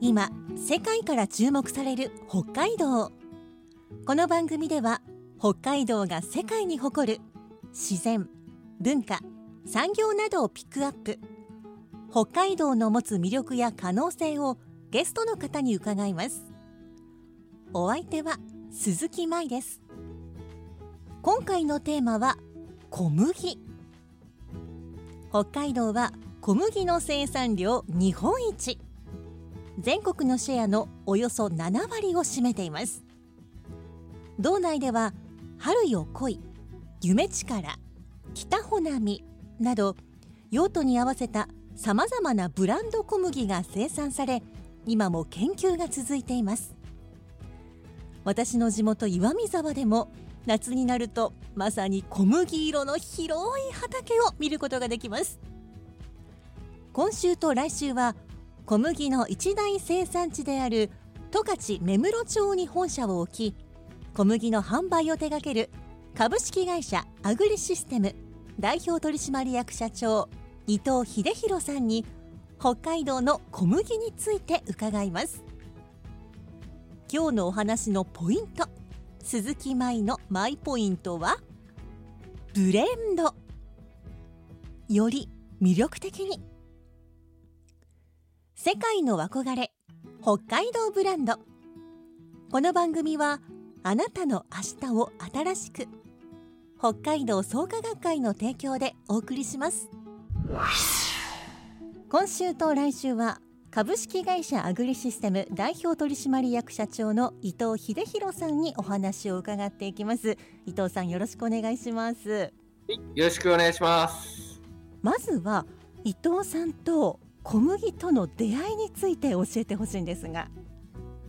今世界から注目される北海道。この番組では北海道が世界に誇る自然文化産業などをピックアップ。北海道の持つ魅力や可能性をゲストの方に伺います。お相手は鈴木舞です。今回のテーマは小麦。北海道は小麦の生産量日本一。全国のシェアのおよそ7割を占めています。道内では春よ来い夢力北穂波など用途に合わせたさまざまなブランド小麦が生産され今も研究が続いています。私の地元岩見沢でも夏になるとまさに小麦色の広い畑を見ることができます。今週と来週は小麦の一大生産地である十勝目室町に本社を置き小麦の販売を手掛ける株式会社アグリシステム代表取締役社長伊藤秀弘さんに北海道の小麦について伺います。今日のお話のポイント鈴木舞のマイポイントはブレンド。より魅力的に世界の憧れ北海道ブランド。この番組はあなたの明日を新しく北海道創価学会の提供でお送りします。今週と来週は株式会社アグリシステム代表取締役社長の伊藤秀弘さんにお話を伺っていきます。伊藤さんよろしくお願いします。よろしくお願いします。まずは伊藤さんと小麦との出会いについて教えてほしいんですが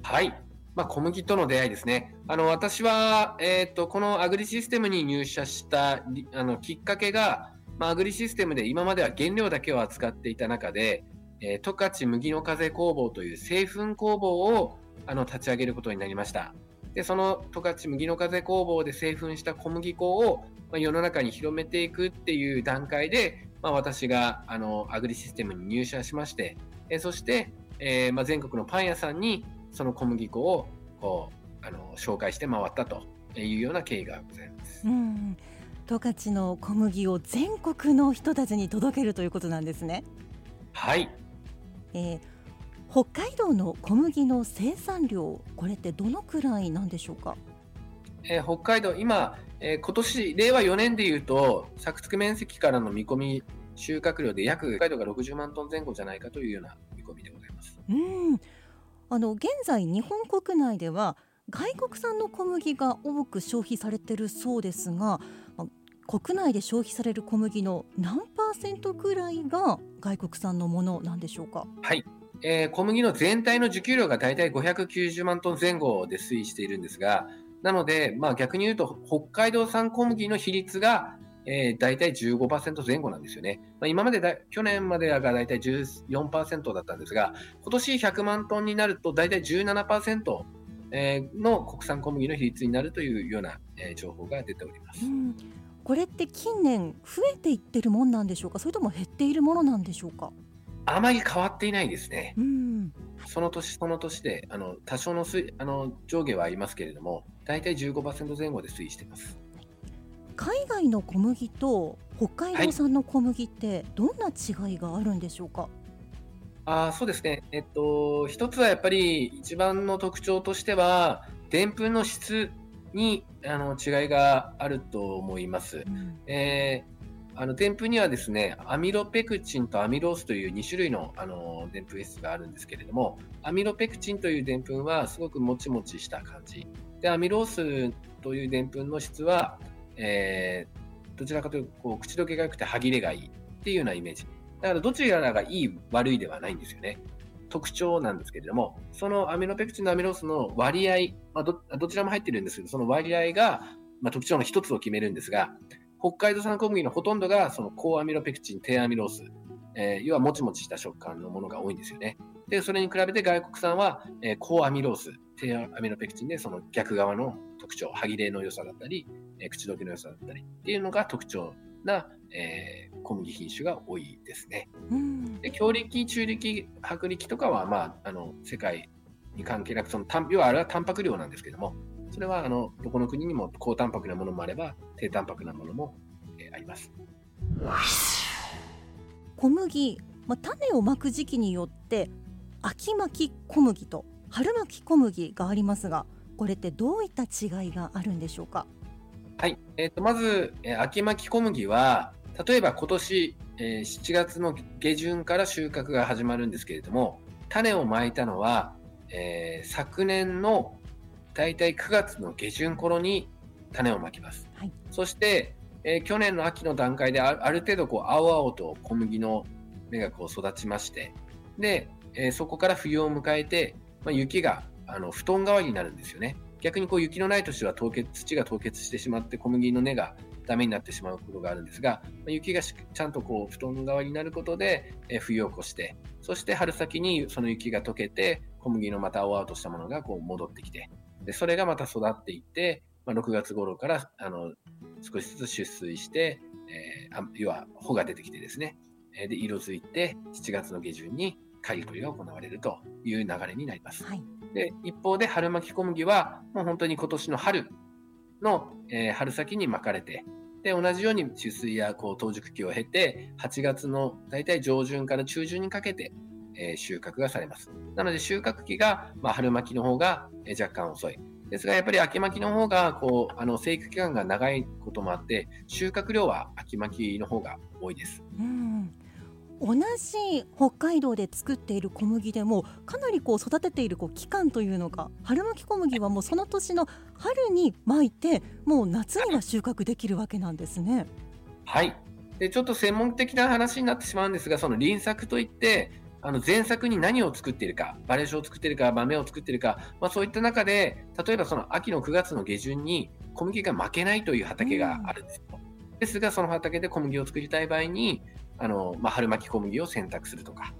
はい。まあ、小麦との出会いですね。あの、私は、えっ、と、このアグリシステムに入社したあのきっかけが、まあ、アグリシステムで今までは原料だけを扱っていた中で、えー、十勝麦の風工房という製粉工房をあの立ち上げることになりました。で、その十勝麦の風工房で製粉した小麦粉を、まあ、世の中に広めていくっていう段階で、まあ、私があのアグリシステムに入社しまして、えーそして、えーまあ、全国のパン屋さんにその小麦粉をこうあの紹介して回ったというような経緯がございます。うん十勝の小麦を全国の人たちに届けるということなんですね、はい。えー北海道の小麦の生産量これってどのくらいなんでしょうか？えー北海道、今、えー今年、令和4年でいうと、作付面積からの見込み収穫量で約北海道が60万トン前後じゃないかというような見込みでございます。うんあの現在日本国内では外国産の小麦が多く消費されているそうですがま国内で消費される小麦の何パーセントくらいが外国産のものなんでしょうか？はい。えー小麦の全体の受給量が大体590万トン前後で推移しているんですが、なので、まあ、逆に言うと、北海道産小麦の比率が、えー、大体15%前後なんですよね。まあ、今までだ、去年までが大体14%だったんですが、今年100万トンになると大体17%、えーの国産小麦の比率になるというような、えー情報が出ておりますう。んこれって近年増えていってるもんなんでしょうか？それとも減っているものなんでしょうか？あまり変わっていないですね。うんその年その年で、あの多少の水あの上下はありますけれども、大体15%前後で推移しています。海外の小麦と北海道産の小麦ってどんな違いがあるんでしょうか、あーそうですね、えっと、一つはやっぱり一番の特徴としては、でんぷんの質にあの違いがあると思います。うん。えーあのでんぷんにはですねアミロペクチンとアミロースという2種類のあのでんぷん質があるんですけれどもアミロペクチンというでんぷんはすごくもちもちした感じ。でアミロースというでんぷんの質は、えーどちらかというとこう口どけが良くて歯切れがいいっていうようなイメージだからどちらがいい悪いではないんですよね。特徴なんですけれども、そのアミノペクチンのアミロースの割合、まあ、どどちらも入ってるんですけど、その割合が、まあ、特徴の一つを決めるんですが、北海道産小麦のほとんどがその高アミロペクチン、低アミロース、えー、要はもちもちした食感のものが多いんですよね。で、それに比べて外国産は、えー、高アミロース、低アミロペクチンでその逆側の特徴、歯切れの良さだったり、えー、口どけの良さだったりっていうのが特徴な、えー、小麦品種が多いですね。で強力、中力、薄力とかは、まあ、あの世界に関係なく、その要はあれはタンパク量なんですけども、それはあのどこの国にも高タンパクなものもあれば、低タンパクなものも、えー、あります。小麦、まあ、種をまく時期によって秋巻き小麦と春巻き小麦がありますがこれってどういった違いがあるんでしょうか？はい、えーと、まず、えー、秋巻き小麦は例えば今年、えー、7月の下旬から収穫が始まるんですけれども種をまいたのは、えー、昨年のだいたい9月の下旬頃に種をまきます、はい、そしてえー、去年の秋の段階である程度こう青々と小麦の芽がこう育ちましてで、えー、そこから冬を迎えて、まあ、雪があの布団代わりになるんですよね。逆にこう雪のない年は凍結土が凍結してしまって小麦の根がダメになってしまうことがあるんですが、雪がちゃんとこう布団代わりになることで、冬を越してそして春先にその雪が溶けて小麦のまた青々としたものがこう戻ってきてでそれがまた育っていってまあ、6月頃からあの少しずつ出水して、えー、要は穂が出てきてですね、で色づいて7月の下旬に刈り取りが行われるという流れになります。はい、で一方で春巻き小麦はもう本当に今年の春の、えー、春先に巻かれてで同じように出水やこう当熟期を経て8月の大体上旬から中旬にかけて、えー、収穫がされます。なので収穫期が、まあ、春巻きの方が若干遅い。ですが、やっぱり秋巻きの方が、こう、あの、生育期間が長いこともあって、収穫量は秋巻きの方が多いです。うん同じ北海道で作っている小麦でもかなりこう育てているこう期間というのが春巻き小麦はもうその年の春に巻いてもう夏には収穫できるわけなんですね。はいでちょっと専門的な話になってしまうんですがその輪作といってあの前作に何を作っているか、バレーションを作っているか、豆を作っているか、まあ、そういった中で、例えばその秋の9月の下旬に小麦が負けないという畑があるんですよ。うん、ですが、その畑で小麦を作りたい場合に、あのまあ、春巻き小麦を選択するとか。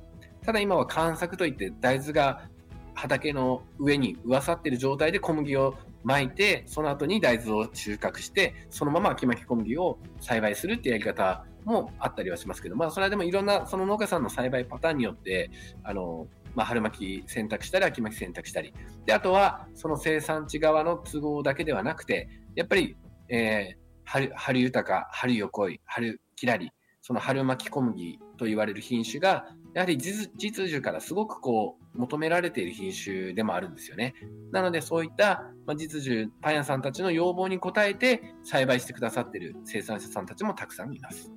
ただ今は間作といって大豆が畑の上に上さっている状態で小麦を巻いて、その後に大豆を収穫して、そのまま秋巻き小麦を栽培するっていうやり方もあったりはしますけど、まあ、それはでもいろんなその農家さんの栽培パターンによって、あの、まあ、春巻き選択したり、秋巻き選択したり。で、あとは、その生産地側の都合だけではなくて、やっぱり、えー、春、春豊か、春よい、春きらり、その春巻き小麦と言われる品種が、やはり実需からすごくこう求められている品種でもあるんですよね。なのでそういった実需、パン屋さんたちの要望に応えて栽培してくださっている生産者さんたちもたくさんいます。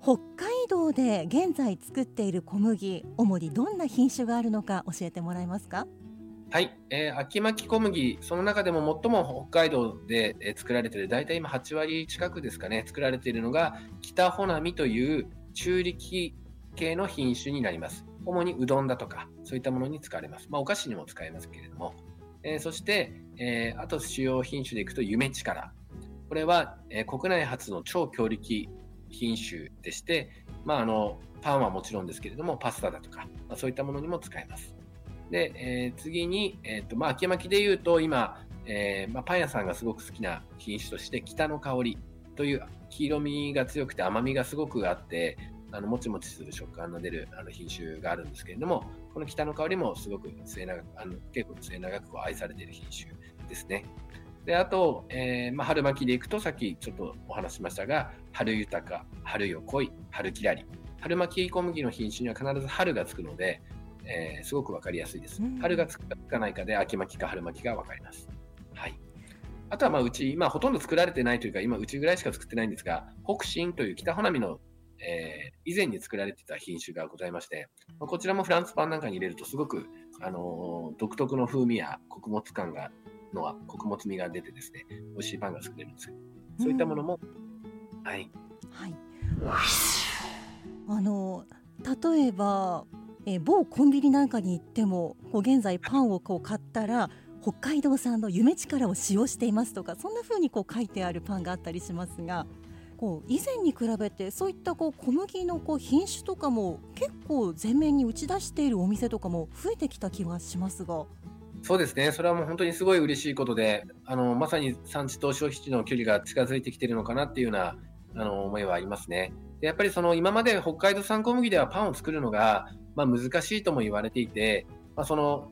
北海道で現在作っている小麦、主にどんな品種があるのか教えてもらえますか？はい、えー、秋巻き小麦、その中でも最も北海道で、えー、作られている、大体今8割近くですかね、作られているのが、北穂波という中力系の品種になります。主にうどんだとか、そういったものに使われます。まあ、お菓子にも使えますけれども。えー、そして、えー、あと主要品種でいくと、夢力。これは、えー、国内初の超強力品種でして、まあ、あのパンはもちろんですけれども、パスタだとか、まあ、そういったものにも使えます。で、えー、次に、えーとまあ、秋巻きで言うと今、えーまあ、パン屋さんがすごく好きな品種として北の香りという黄色みが強くて甘みがすごくあってあのもちもちする食感の出るあの品種があるんですけれどもこの北の香りもすごく末長くあの結構末長く愛されている品種ですね。であと、えーまあ、春巻きでいくとさっきちょっとお話しましたが春豊か春よ来い春きらり春巻き小麦の品種には必ず春がつくのでえー、すごく分かりやすいです。春がつくかつかないかで秋巻きか春巻きが分かります。はい。あとはまあうち、今ほとんど作られてないというか、今うちぐらいしか作ってないんですが、北進という北穂波の、えー、以前に作られていた品種がございまして、こちらもフランスパンなんかに入れるとすごく、あのー、独特の風味や穀物感がのは穀物味が出てですね、美味しいパンが作れるんですよ。そういったものも、はい。はい。あの例えば、え某コンビニなんかに行ってもこう現在パンをこう買ったら北海道産の夢力を使用していますとかそんな風にこう書いてあるパンがあったりしますがこう以前に比べてそういったこう小麦のこう品種とかも結構前面に打ち出しているお店とかも増えてきた気がしますが。そうですね、それはもう本当にすごい嬉しいことで、あのまさに産地と消費地の距離が近づいてきているのかなっていうようなあの思いはありますね。でやっぱりその今まで北海道産小麦ではパンを作るのが、まあ、難しいとも言われていて、まあ、その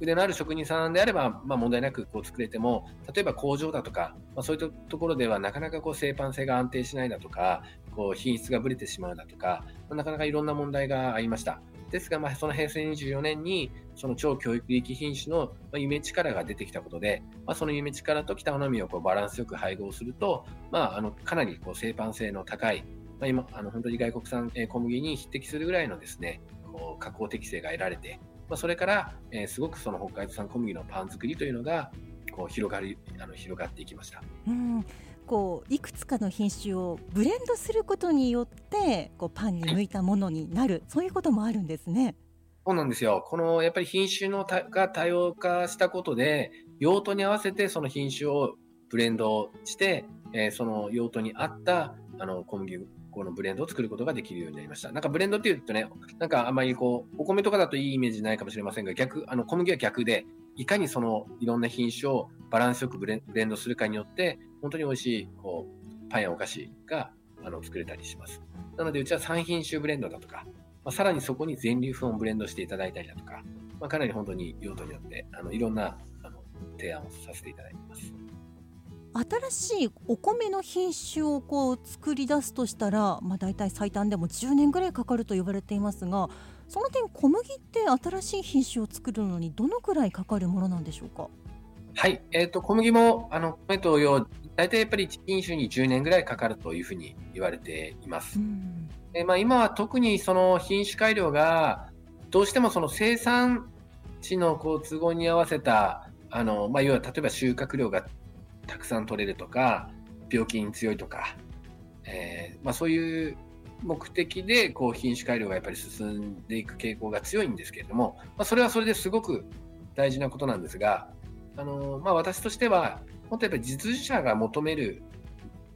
腕のある職人さんであれば、まあ、問題なくこう作れても、例えば工場だとか、まあ、そういったところではなかなかこう生産性が安定しないだとか、こう品質がぶれてしまうだとか、まあ、なかなかいろんな問題がありました。ですが、まあ、その平成24年に、その超教育力品種の夢力が出てきたことで、まあ、その夢力と北花見をこうバランスよく配合すると、まあ、あのかなりこう生産性の高い、まあ、今、あの本当に外国産小麦に匹敵するぐらいのですね、こう加工適性が得られて、まあ、それから、えー、すごくその北海道産小麦のパン作りというのがこう広がりあの広がっていきました。うんこういくつかの品種をブレンドすることによってこうパンに向いたものになる、そういうこともあるんですね。そうなんですよ。このやっぱり品種のたが多様化したことで、用途に合わせてその品種をブレンドして、えー、その用途に合ったあの小麦このブレンドを作ることができるようになりました。なんかブレンドって言うとね、なんかあんまりこう、お米とかだといいイメージないかもしれませんが、逆、あの小麦は逆で、いかにそのいろんな品種をバランスよくブレンドするかによって、本当に美味しいこうパンやお菓子があの作れたりします。なので、うちは3品種ブレンドだとか、まあ、さらにそこに全粒粉をブレンドしていただいたりだとか、まあ、かなり本当に用途によってあのいろんなあの提案をさせていただいています。新しいお米の品種をこう作り出すとしたら、まあ、大体最短でも10年ぐらいかかると言われていますがその点小麦って新しい品種を作るのにどのくらいかかるものなんでしょうか？はい、えーと、小麦もあの米同様大体やっぱり品種に10年ぐらいかかるというふうに言われています。えまあ、今は特にその品種改良がどうしてもその生産地のこう都合に合わせたあの、まあ、要は例えば収穫量がたくさん取れるとか、病気に強いとか、えー、まあ、そういう目的でこう品種改良がやっぱり進んでいく傾向が強いんですけれども、まあ、それはそれですごく大事なことなんですが、あのまあ、私としては、もっとやっぱり実需者が求める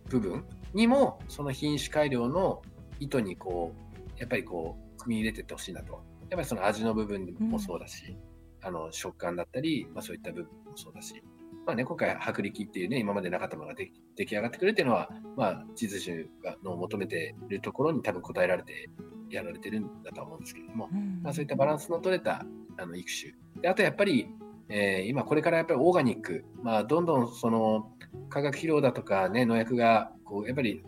部分にも、その品種改良の意図にこう、やっぱりこう、組み入れていってほしいなと。やっぱりその味の部分もそうだし、うん、あの食感だったり、まあ、そういった部分もそうだし、まあね、今回、薄力っていうね、今までなかったものがで出来上がってくるっていうのは、まあ、地図種の求めているところに多分答えられてやられてるんだと思うんですけれども、うん、まあ、そういったバランスの取れたあの育種。であとやっぱり、えー、今これからやっぱりオーガニック、まあ、どんどんその化学肥料だとか、ね、農薬がこうやっぱり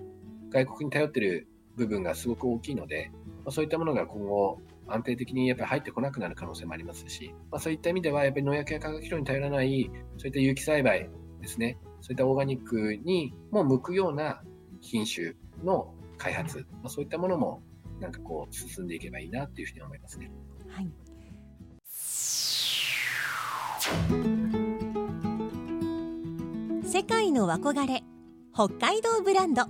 外国に頼ってる部分がすごく大きいので、まあ、そういったものが今後安定的にやっぱり入ってこなくなる可能性もありますし、まあ、そういった意味では、やっぱり農薬や化学肥料に頼らない、そういった有機栽培ですね、そういったオーガニックにも向くような品種の開発、まあ、そういったものもなんかこう進んでいけばいいなっていうふうに思いますね。はい。世界の憧れ北海道ブランド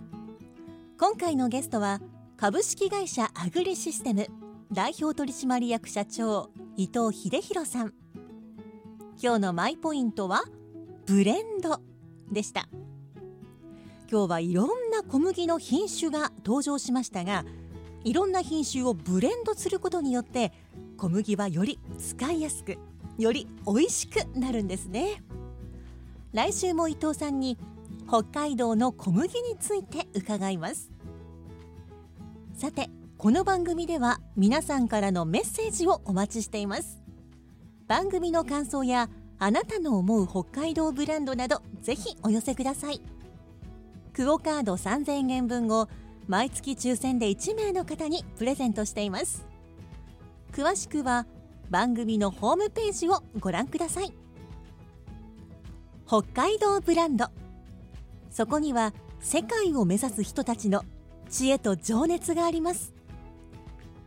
今回のゲストは株式会社アグリシステム代表取締役社長伊藤秀弘さん。今日のマイポイントはブレンドでした。今日はいろんな小麦の品種が登場しましたがいろんな品種をブレンドすることによって小麦はより使いやすくより美味しくなるんですね。来週も伊藤さんに北海道の小麦について伺います。さてこの番組では皆さんからのメッセージをお待ちしています。番組の感想やあなたの思う北海道ブランドなどぜひお寄せください。クオカード3000円分を毎月抽選で1名の方にプレゼントしています。詳しくは番組のホームページをご覧ください。北海道ブランド。そこには世界を目指す人たちの知恵と情熱があります。